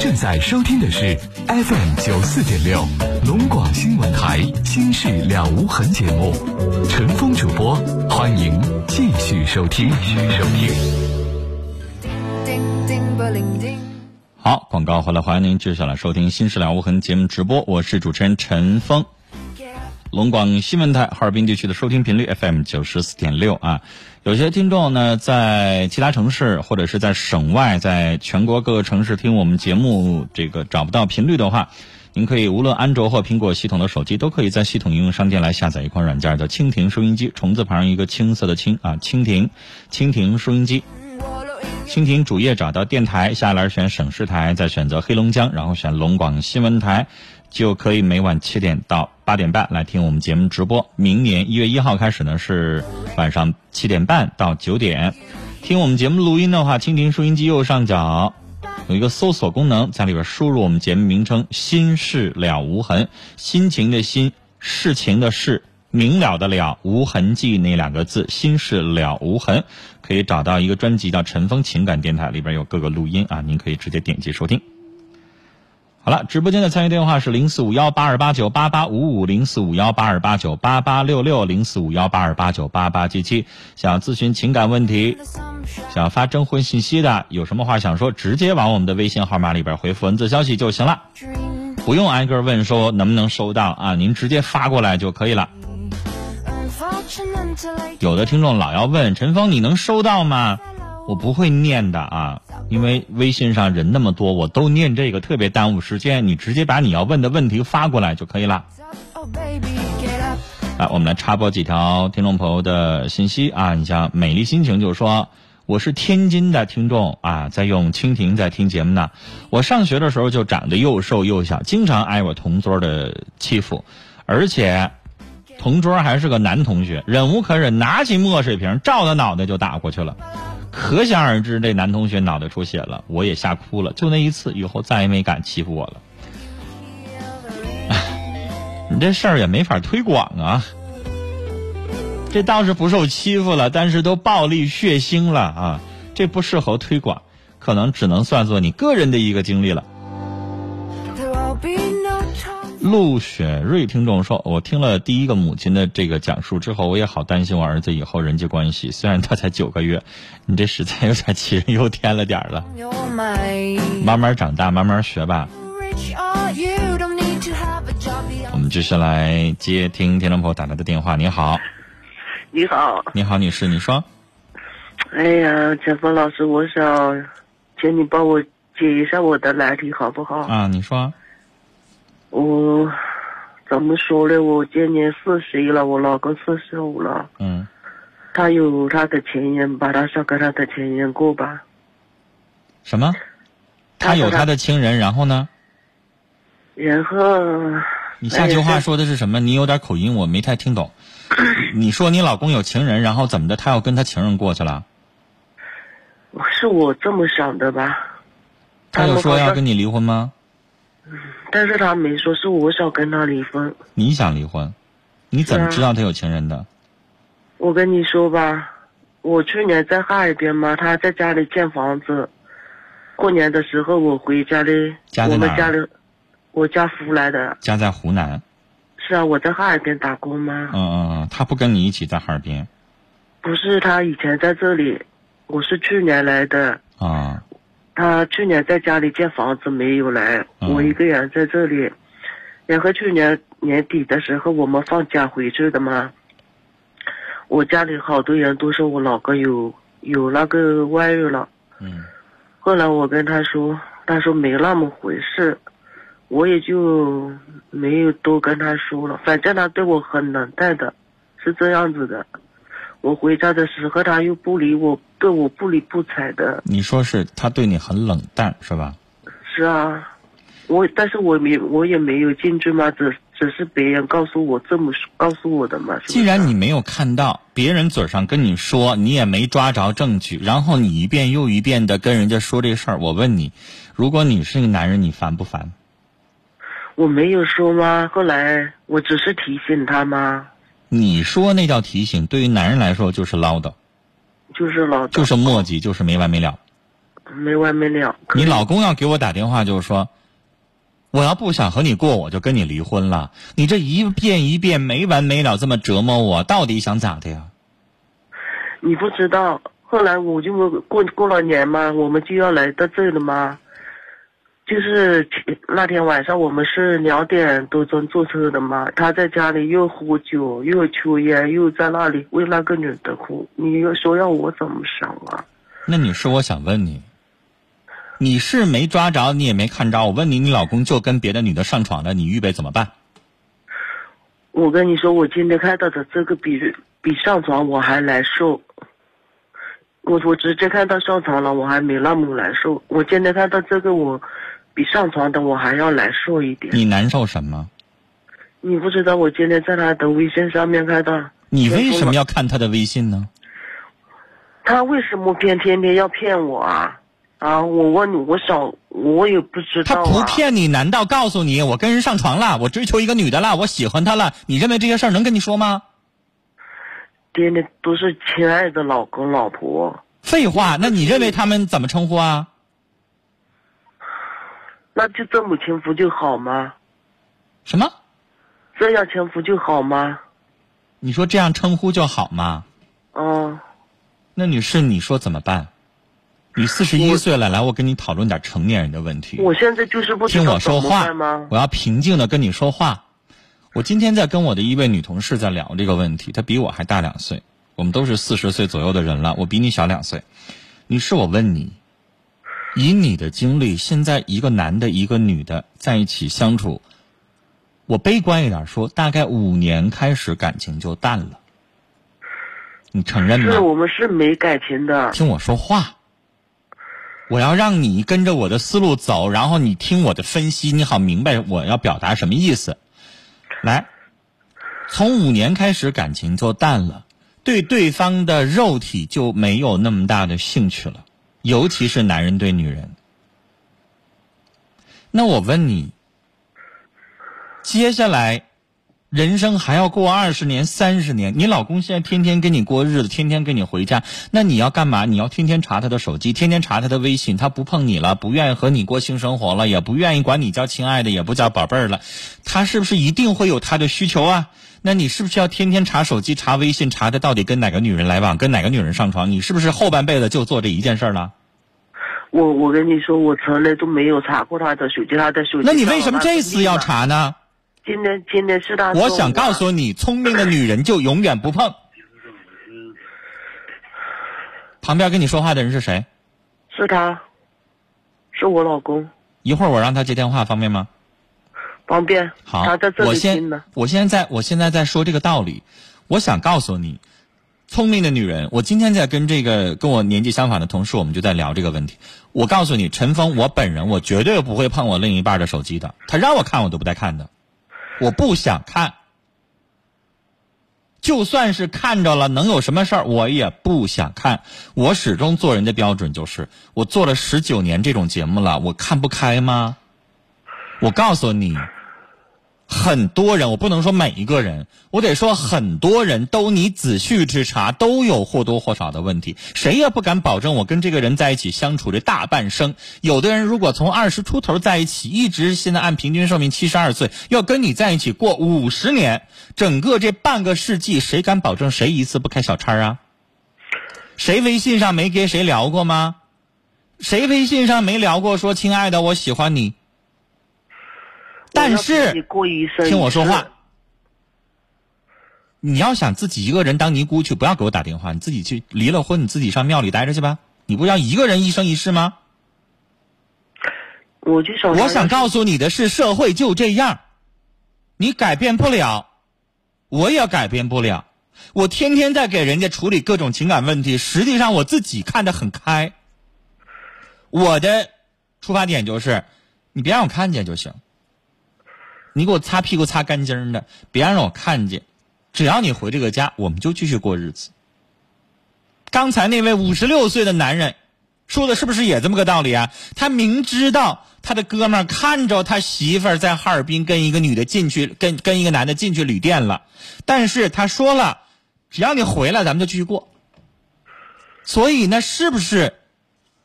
正在收听的是 FM 九四点六龙广新闻台《心事了无痕》节目，陈峰主播，欢迎继续收听。继续收听。好，广告回来，欢迎您接下来收听《心事了无痕》节目直播，我是主持人陈峰。龙广新闻台哈尔滨地区的收听频率 FM 九十四点六啊，有些听众呢在其他城市或者是在省外，在全国各个城市听我们节目，这个找不到频率的话，您可以无论安卓或苹果系统的手机，都可以在系统应用商店来下载一款软件，叫蜻蜓收音机，虫字旁一个青色的青啊，蜻蜓，蜻蜓收音机。蜻蜓主页找到电台，下栏选省市台，再选择黑龙江，然后选龙广新闻台。就可以每晚七点到八点半来听我们节目直播。明年一月一号开始呢，是晚上七点半到九点。听我们节目录音的话，蜻蜓收音机右上角有一个搜索功能，在里边输入我们节目名称“心事了无痕”，心情的心，事情的事，明了的了，无痕迹那两个字，“心事了无痕”，可以找到一个专辑叫《陈峰情感电台》，里边有各个录音啊，您可以直接点击收听。好了，直播间的参与电话是零四五幺八二八九八八五五零四五幺八二八九八八六六零四五幺八二八九八八七七。想要咨询情感问题，想要发征婚信息的，有什么话想说，直接往我们的微信号码里边回复文字消息就行了，不用挨个问说能不能收到啊，您直接发过来就可以了。有的听众老要问陈峰，你能收到吗？我不会念的啊。因为微信上人那么多，我都念这个特别耽误时间。你直接把你要问的问题发过来就可以了。来，我们来插播几条听众朋友的信息啊。你像美丽心情就说，我是天津的听众啊，在用蜻蜓在听节目呢。我上学的时候就长得又瘦又小，经常挨我同桌的欺负，而且同桌还是个男同学，忍无可忍，拿起墨水瓶照他脑袋就打过去了。可想而知，这男同学脑袋出血了，我也吓哭了。就那一次，以后再也没敢欺负我了。你这事儿也没法推广啊。这倒是不受欺负了，但是都暴力血腥了啊！这不适合推广，可能只能算作你个人的一个经历了。陆雪瑞听众说：“我听了第一个母亲的这个讲述之后，我也好担心我儿子以后人际关系。虽然他才九个月，你这实在有点杞人忧天了点儿了。慢慢长大，慢慢学吧。”我们继续来接听听众朋友打来的电话。你好，你好，你好，女士，你说。哎呀，陈峰老师，我想请你帮我解一下我的难题，好不好？啊，你说。我怎么说呢？我今年四十一了，我老公四十五了。嗯。他有他的前任，把他说跟他的前任过吧。什么？他有他的情人，然后呢？然后。你下句话说的是什么？你有点口音，我没太听懂。你说你老公有情人，然后怎么的？他要跟他情人过去了？是我这么想的吧？他有说要跟你离婚吗？但是他没说是我想跟他离婚。你想离婚？你怎么知道他有情人的？我跟你说吧，我去年在哈尔滨嘛，他在家里建房子。过年的时候我回家里，我们家里，我家湖南的。家在湖南。是啊，我在哈尔滨打工吗？嗯嗯嗯，他不跟你一起在哈尔滨。不是，他以前在这里，我是去年来的。啊。他去年在家里建房子没有来，我一个人在这里。然后去年年底的时候，我们放假回去的嘛。我家里好多人都说我老公有有那个外遇了。嗯。后来我跟他说，他说没那么回事，我也就没有多跟他说了。反正他对我很冷淡的，是这样子的。我回家的时候，他又不理我，对我不理不睬的。你说是他对你很冷淡，是吧？是啊，我但是我没我也没有进去嘛，只只是别人告诉我这么告诉我的嘛。既然你没有看到别人嘴上跟你说，你也没抓着证据，然后你一遍又一遍的跟人家说这事儿，我问你，如果你是个男人，你烦不烦？我没有说吗？后来我只是提醒他吗？你说那叫提醒，对于男人来说就是唠叨，就是唠叨，就是磨叽，就是没完没了。没完没了。你老公要给我打电话，就是说，我要不想和你过，我就跟你离婚了。你这一遍一遍没完没了这么折磨我，到底想咋的呀？你不知道，后来我就过过了年嘛，我们就要来到这了嘛。就是那天晚上，我们是两点多钟坐车的嘛。他在家里又喝酒，又抽烟，又在那里为那个女的哭。你说要我怎么想啊？那女士，我想问你，你是没抓着，你也没看着。我问你，你老公就跟别的女的上床了，你预备怎么办？我跟你说，我今天看到的这个比比上床我还难受。我我直接看到上床了，我还没那么难受。我今天看到这个我。比上床的我还要难受一点。你难受什么？你不知道我今天在他的微信上面看到。你为什么要看他的微信呢？他为什么偏天天要骗我啊？啊！我问你，我想我也不知道。他不骗你，难道告诉你我跟人上床了，我追求一个女的了，我喜欢她了？你认为这些事儿能跟你说吗？天天都是亲爱的老公老婆。废话，那你认为他们怎么称呼啊？那就这么轻浮就好吗？什么？这样称呼就好吗？你说这样称呼就好吗？嗯。那女士，你说怎么办？你四十一岁了，来，我跟你讨论点成年人的问题。我现在就是不听我说话我要平静的跟你说话。我今天在跟我的一位女同事在聊这个问题，她比我还大两岁，我们都是四十岁左右的人了，我比你小两岁。女士，我问你。以你的经历，现在一个男的，一个女的在一起相处，我悲观一点说，大概五年开始感情就淡了。你承认吗？是我们是没感情的。听我说话，我要让你跟着我的思路走，然后你听我的分析，你好明白我要表达什么意思。来，从五年开始感情就淡了，对对方的肉体就没有那么大的兴趣了。尤其是男人对女人，那我问你，接下来人生还要过二十年、三十年，你老公现在天天跟你过日子，天天跟你回家，那你要干嘛？你要天天查他的手机，天天查他的微信，他不碰你了，不愿意和你过性生活了，也不愿意管你叫亲爱的，也不叫宝贝儿了，他是不是一定会有他的需求啊？那你是不是要天天查手机、查微信，查他到底跟哪个女人来往，跟哪个女人上床？你是不是后半辈子就做这一件事了？我我跟你说，我从来都没有查过他的手机，他的手机。那你为什么这次要查呢？今天今天是他。我想告诉你，聪明的女人就永远不碰。旁边跟你说话的人是谁？是他，是我老公。一会儿我让他接电话，方便吗？方便，好，我先，我现在我现在在说这个道理，我想告诉你，聪明的女人，我今天在跟这个跟我年纪相仿的同事，我们就在聊这个问题。我告诉你，陈峰，我本人我绝对不会碰我另一半的手机的，他让我看我都不带看的，我不想看，就算是看着了，能有什么事儿？我也不想看。我始终做人的标准就是，我做了十九年这种节目了，我看不开吗？我告诉你，很多人，我不能说每一个人，我得说很多人都你仔细之查，都有或多或少的问题。谁也不敢保证我跟这个人在一起相处这大半生。有的人如果从二十出头在一起，一直现在按平均寿命七十二岁，要跟你在一起过五十年，整个这半个世纪，谁敢保证谁一次不开小差啊？谁微信上没跟谁聊过吗？谁微信上没聊过说亲爱的，我喜欢你？但是，听我说话。你要想自己一个人当尼姑去，不要给我打电话。你自己去离了婚，你自己上庙里待着去吧。你不要一个人一生一世吗？我就想，我想告诉你的是，社会就这样，你改变不了，我也改变不了。我天天在给人家处理各种情感问题，实际上我自己看得很开。我的出发点就是，你别让我看见就行。你给我擦屁股擦干净的，别让我看见。只要你回这个家，我们就继续过日子。刚才那位五十六岁的男人说的是不是也这么个道理啊？他明知道他的哥们看着他媳妇儿在哈尔滨跟一个女的进去，跟跟一个男的进去旅店了，但是他说了，只要你回来，咱们就继续过。所以那是不是？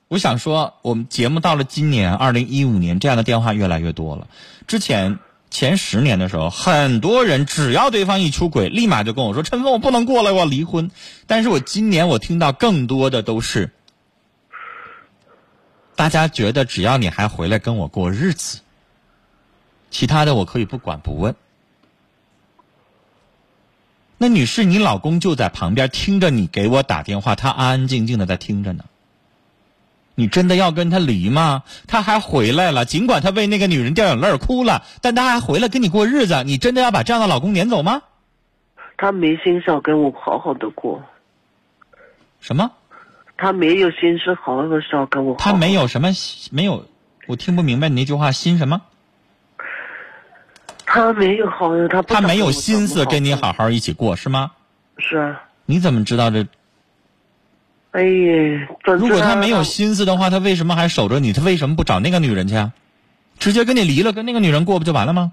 我想说，我们节目到了今年二零一五年，这样的电话越来越多了。之前前十年的时候，很多人只要对方一出轨，立马就跟我说：“陈峰，我不能过了，我要离婚。”但是我今年我听到更多的都是，大家觉得只要你还回来跟我过日子，其他的我可以不管不问。那女士，你老公就在旁边听着你给我打电话，他安安静静的在听着呢。你真的要跟他离吗？他还回来了，尽管他为那个女人掉眼泪哭了，但他还回来跟你过日子。你真的要把这样的老公撵走吗？他没心思跟我好好的过。什么？他没有心思好好的想跟我。他没有什么没有，我听不明白你那句话，心什么？他没有好，他他没有心思跟你好好一起过，是吗？是啊。你怎么知道这？哎呀，如果他没有心思的话，他为什么还守着你？他为什么不找那个女人去啊？直接跟你离了，跟那个女人过不就完了吗？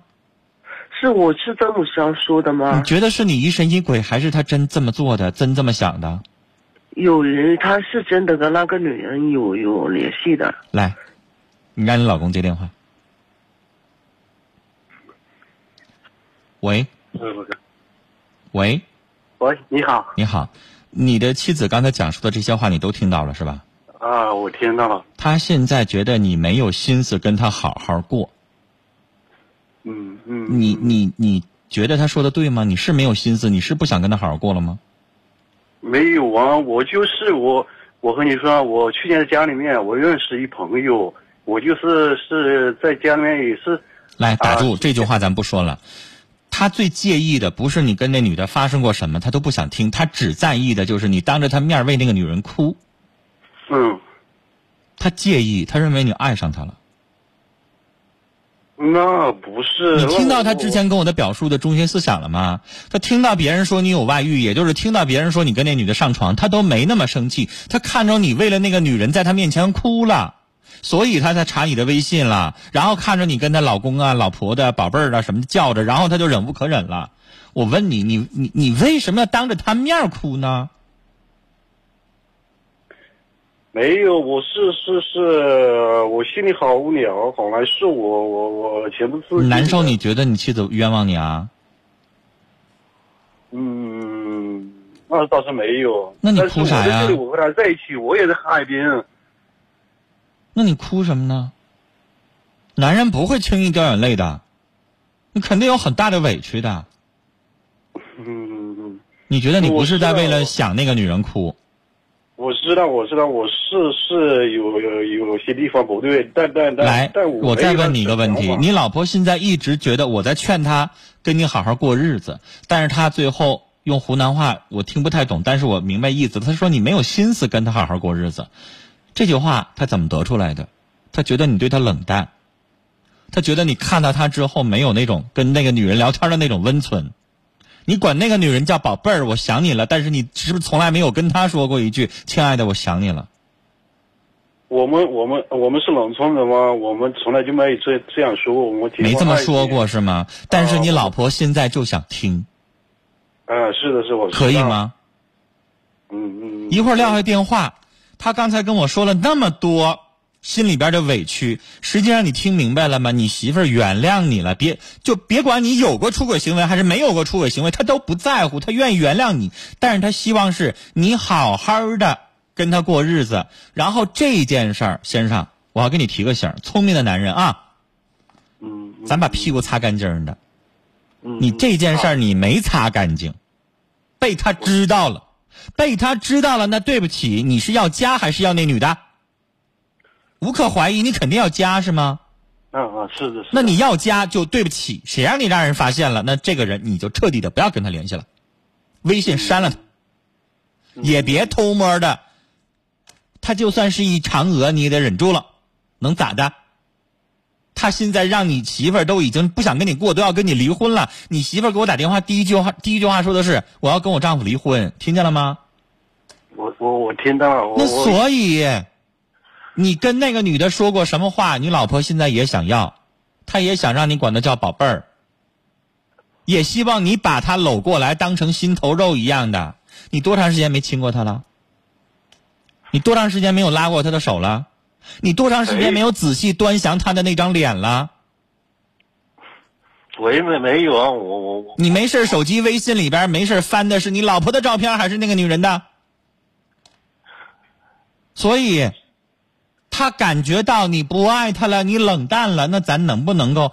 是我是这么想说的吗？你觉得是你疑神疑鬼，还是他真这么做的，真这么想的？有人他是真的跟那个女人有有联系的。来，你让你老公接电话。喂，喂，喂，你好，你好，你的妻子刚才讲述的这些话你都听到了是吧？啊，我听到了。他现在觉得你没有心思跟他好好过。嗯嗯。你你你觉得他说的对吗？你是没有心思，你是不想跟他好好过了吗？没有啊，我就是我，我和你说，我去年在家里面，我认识一朋友，我就是是在家里面也是。来，打住，这句话咱不说了。他最介意的不是你跟那女的发生过什么，他都不想听。他只在意的就是你当着他面为那个女人哭。嗯。他介意，他认为你爱上他了。那不是。你听到他之前跟我的表述的中心思想了吗？他听到别人说你有外遇，也就是听到别人说你跟那女的上床，他都没那么生气。他看着你为了那个女人在他面前哭了。所以他才查你的微信了，然后看着你跟他老公啊、老婆的宝贝儿啊什么叫着，然后他就忍无可忍了。我问你，你你你为什么要当着他面哭呢？没有，我是是是，我心里好无聊，好难受，我我我全部自禁。难受？你觉得你妻子冤枉你啊？嗯，那倒是没有。那你哭啥呀？我和他在一起，我也在海边。那你哭什么呢？男人不会轻易掉眼泪的，你肯定有很大的委屈的。嗯。你觉得你不是在为了想那个女人哭？我知道，我知道，我是是有有有些地方不对，但但但来，我再问你一个问题：你老婆现在一直觉得我在劝她跟你好好过日子，但是她最后用湖南话我听不太懂，但是我明白意思。她说你没有心思跟她好好过日子。这句话他怎么得出来的？他觉得你对他冷淡，他觉得你看到他之后没有那种跟那个女人聊天的那种温存。你管那个女人叫宝贝儿，我想你了，但是你是不是从来没有跟她说过一句“亲爱的，我想你了”？我们我们我们是农村人吗？我们从来就没有这这样说过，我们没这么说过是吗？但是你老婆现在就想听。嗯，是的，是我可以吗？嗯嗯。一会儿撂下电话。他刚才跟我说了那么多，心里边的委屈，实际上你听明白了吗？你媳妇儿原谅你了，别就别管你有过出轨行为还是没有过出轨行为，他都不在乎，他愿意原谅你，但是他希望是你好好的跟他过日子。然后这件事儿，先生，我要给你提个醒，聪明的男人啊，嗯，咱把屁股擦干净的，嗯，你这件事儿你没擦干净，被他知道了。被他知道了，那对不起，你是要加还是要那女的？无可怀疑，你肯定要加是吗？嗯嗯，是的，是。那你要加就对不起，谁让你让人发现了？那这个人你就彻底的不要跟他联系了，微信删了他，也别偷摸的。他就算是一嫦娥，你也得忍住了，能咋的？他现在让你媳妇都已经不想跟你过，都要跟你离婚了。你媳妇给我打电话，第一句话第一句话说的是：“我要跟我丈夫离婚。”听见了吗？我我我听到了。那所以，你跟那个女的说过什么话？你老婆现在也想要，她也想让你管她叫宝贝儿，也希望你把她搂过来当成心头肉一样的。你多长时间没亲过她了？你多长时间没有拉过她的手了？你多长时间没有仔细端详他的那张脸了？我也没没有啊，我我我。你没事手机微信里边没事翻的是你老婆的照片还是那个女人的？所以，他感觉到你不爱他了，你冷淡了，那咱能不能够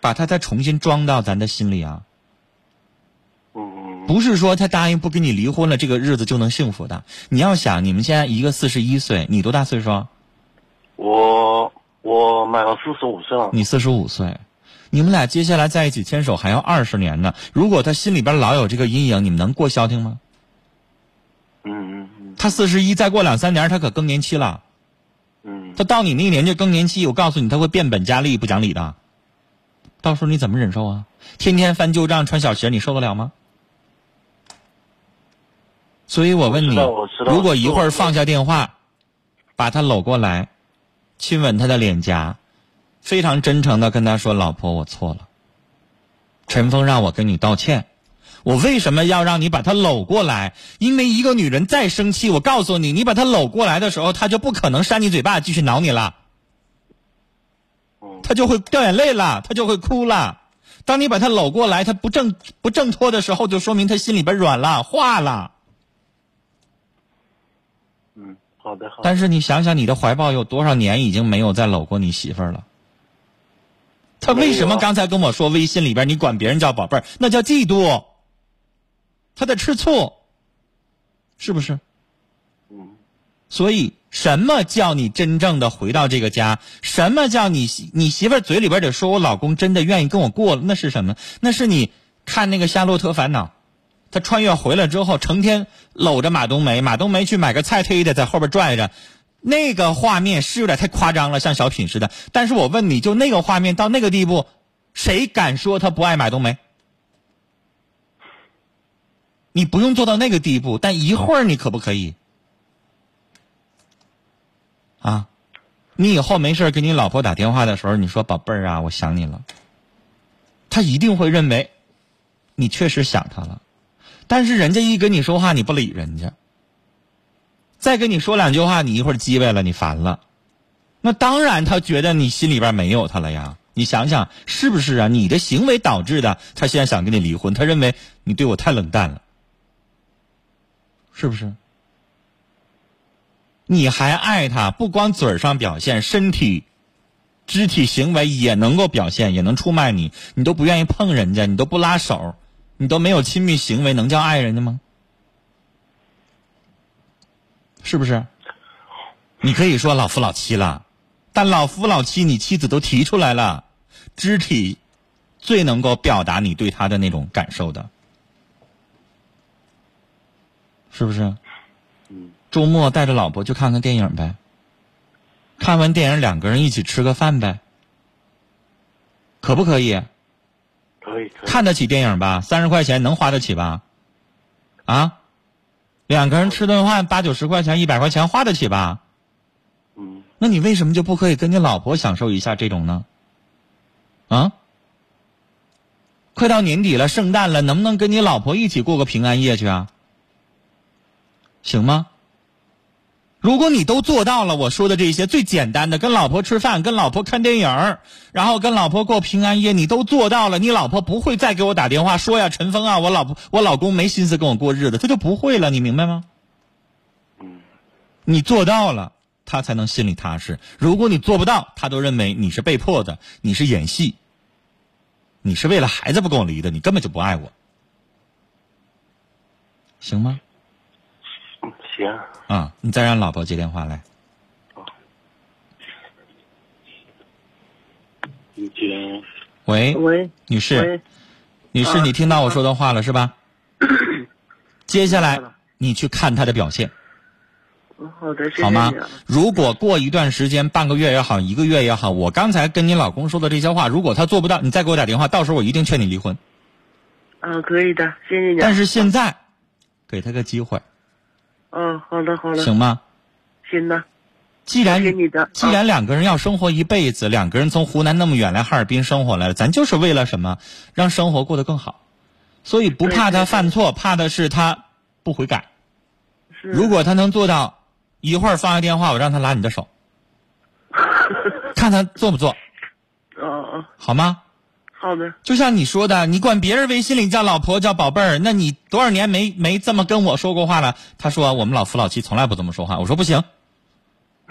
把他再重新装到咱的心里啊？嗯。不是说他答应不跟你离婚了，这个日子就能幸福的。你要想，你们现在一个四十一岁，你多大岁数？我我满了四十五岁了。你四十五岁，你们俩接下来在一起牵手还要二十年呢。如果他心里边老有这个阴影，你们能过消停吗？嗯嗯嗯。他四十一，再过两三年他可更年期了。嗯。他到你那年就更年期，我告诉你，他会变本加厉，不讲理的。到时候你怎么忍受啊？天天翻旧账，穿小鞋，你受得了吗？所以我问你，如果一会儿放下电话，把他搂过来，亲吻她的脸颊，非常真诚的跟她说：“老婆，我错了。陈峰让我跟你道歉。我为什么要让你把他搂过来？因为一个女人再生气，我告诉你，你把她搂过来的时候，她就不可能扇你嘴巴，继续挠你了。她就会掉眼泪了，她就会哭了。当你把她搂过来，她不挣不挣脱的时候，就说明她心里边软了，化了。”嗯，好的好的。但是你想想，你的怀抱有多少年已经没有再搂过你媳妇儿了？他为什么刚才跟我说微信里边你管别人叫宝贝儿，那叫嫉妒？他在吃醋，是不是？嗯。所以，什么叫你真正的回到这个家？什么叫你你媳妇儿嘴里边得说我老公真的愿意跟我过了？那是什么？那是你看那个《夏洛特烦恼》。他穿越回来之后，成天搂着马冬梅，马冬梅去买个菜忒的在后边拽着，那个画面是有点太夸张了，像小品似的。但是我问你就那个画面到那个地步，谁敢说他不爱马冬梅？你不用做到那个地步，但一会儿你可不可以？啊，你以后没事给你老婆打电话的时候，你说宝贝儿啊，我想你了。他一定会认为，你确实想他了。但是人家一跟你说话，你不理人家；再跟你说两句话，你一会儿叽歪了，你烦了，那当然他觉得你心里边没有他了呀。你想想是不是啊？你的行为导致的，他现在想跟你离婚，他认为你对我太冷淡了，是不是？你还爱他，不光嘴上表现，身体、肢体行为也能够表现，也能出卖你，你都不愿意碰人家，你都不拉手。你都没有亲密行为，能叫爱人家吗？是不是？你可以说老夫老妻了，但老夫老妻，你妻子都提出来了，肢体最能够表达你对他的那种感受的，是不是？周末带着老婆去看看电影呗，看完电影两个人一起吃个饭呗，可不可以？看得起电影吧？三十块钱能花得起吧？啊，两个人吃顿饭八九十块钱、一百块钱花得起吧？嗯。那你为什么就不可以跟你老婆享受一下这种呢？啊？快到年底了，圣诞了，能不能跟你老婆一起过个平安夜去啊？行吗？如果你都做到了我说的这些最简单的，跟老婆吃饭，跟老婆看电影，然后跟老婆过平安夜，你都做到了，你老婆不会再给我打电话说呀，陈峰啊，我老婆我老公没心思跟我过日子，他就不会了，你明白吗？嗯，你做到了，他才能心里踏实。如果你做不到，他都认为你是被迫的，你是演戏，你是为了孩子不跟我离的，你根本就不爱我，行吗？行啊，你再让老婆接电话来。你接。喂喂，女士，女士，你听到我说的话了是吧？接下来你去看他的表现。好的，谢谢好吗？如果过一段时间，半个月也好，一个月也好，我刚才跟你老公说的这些话，如果他做不到，你再给我打电话，到时候我一定劝你离婚。啊，可以的，谢谢你。但是现在，给他个机会。嗯，好的，好的。行吗？行的。既然你的，既然两个人要生活一辈子，两个人从湖南那么远来哈尔滨生活来了，咱就是为了什么？让生活过得更好。所以不怕他犯错，怕的是他不悔改。是。如果他能做到，一会儿放下电话，我让他拉你的手，看他做不做，哦，好吗？好的，就像你说的，你管别人微信里叫老婆叫宝贝儿，那你多少年没没这么跟我说过话了？他说我们老夫老妻从来不这么说话。我说不行，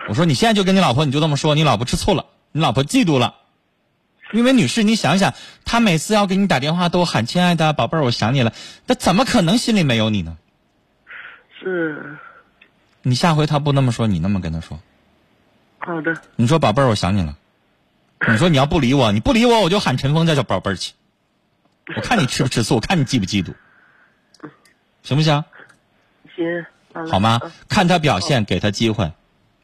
我说你现在就跟你老婆你就这么说，你老婆吃醋了，你老婆嫉妒了。因为女士，你想想，她每次要给你打电话都喊亲爱的宝贝儿，我想你了，那怎么可能心里没有你呢？是，你下回她不那么说，你那么跟她说。好的，你说宝贝儿，我想你了。你说你要不理我，你不理我，我就喊陈峰叫叫宝贝儿去。我看你吃不吃醋，我看你嫉不嫉妒，行不行？行，好吗嗯？看他表现，给他机会，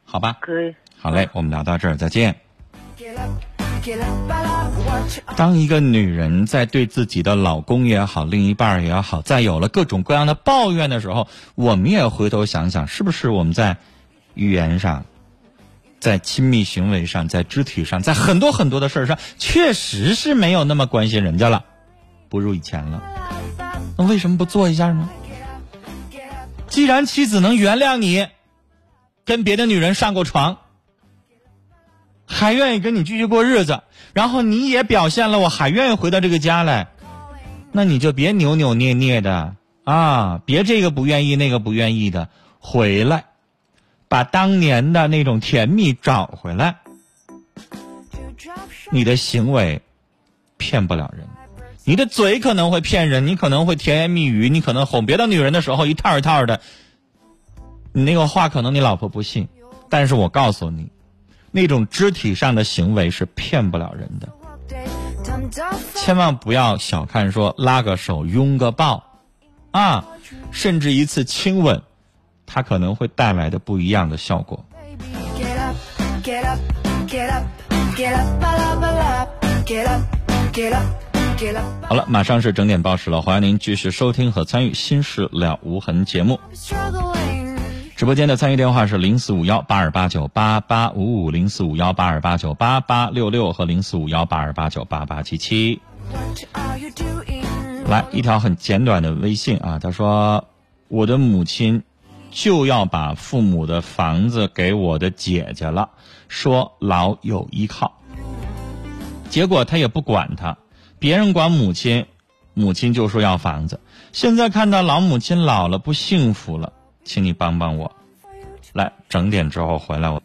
好吧？可以，好嘞，我们聊到这儿，再见。当一个女人在对自己的老公也好，另一半儿也好，在有了各种各样的抱怨的时候，我们也回头想想，是不是我们在语言上、在亲密行为上、在肢体上、在很多很多的事儿上，确实是没有那么关心人家了，不如以前了。那为什么不做一下呢？既然妻子能原谅你，跟别的女人上过床，还愿意跟你继续过日子，然后你也表现了我还愿意回到这个家来，那你就别扭扭捏捏的啊，别这个不愿意那个不愿意的，回来，把当年的那种甜蜜找回来。你的行为骗不了人，你的嘴可能会骗人，你可能会甜言蜜语，你可能哄别的女人的时候一套一套的，你那个话可能你老婆不信，但是我告诉你，那种肢体上的行为是骗不了人的。千万不要小看说拉个手、拥个抱，啊，甚至一次亲吻，它可能会带来的不一样的效果。好了，马上是整点报时了，欢迎您继续收听和参与《心事了无痕》节目。直播间的参与电话是零四五幺八二八九八八五五、零四五幺八二八九八八六六和零四五幺八二八九八八七七。来一条很简短的微信啊，他说：“我的母亲就要把父母的房子给我的姐姐了，说老有依靠。结果他也不管他，别人管母亲，母亲就说要房子。现在看到老母亲老了不幸福了，请你帮帮我。来整点之后回来我。”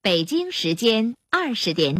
北京时间二十点。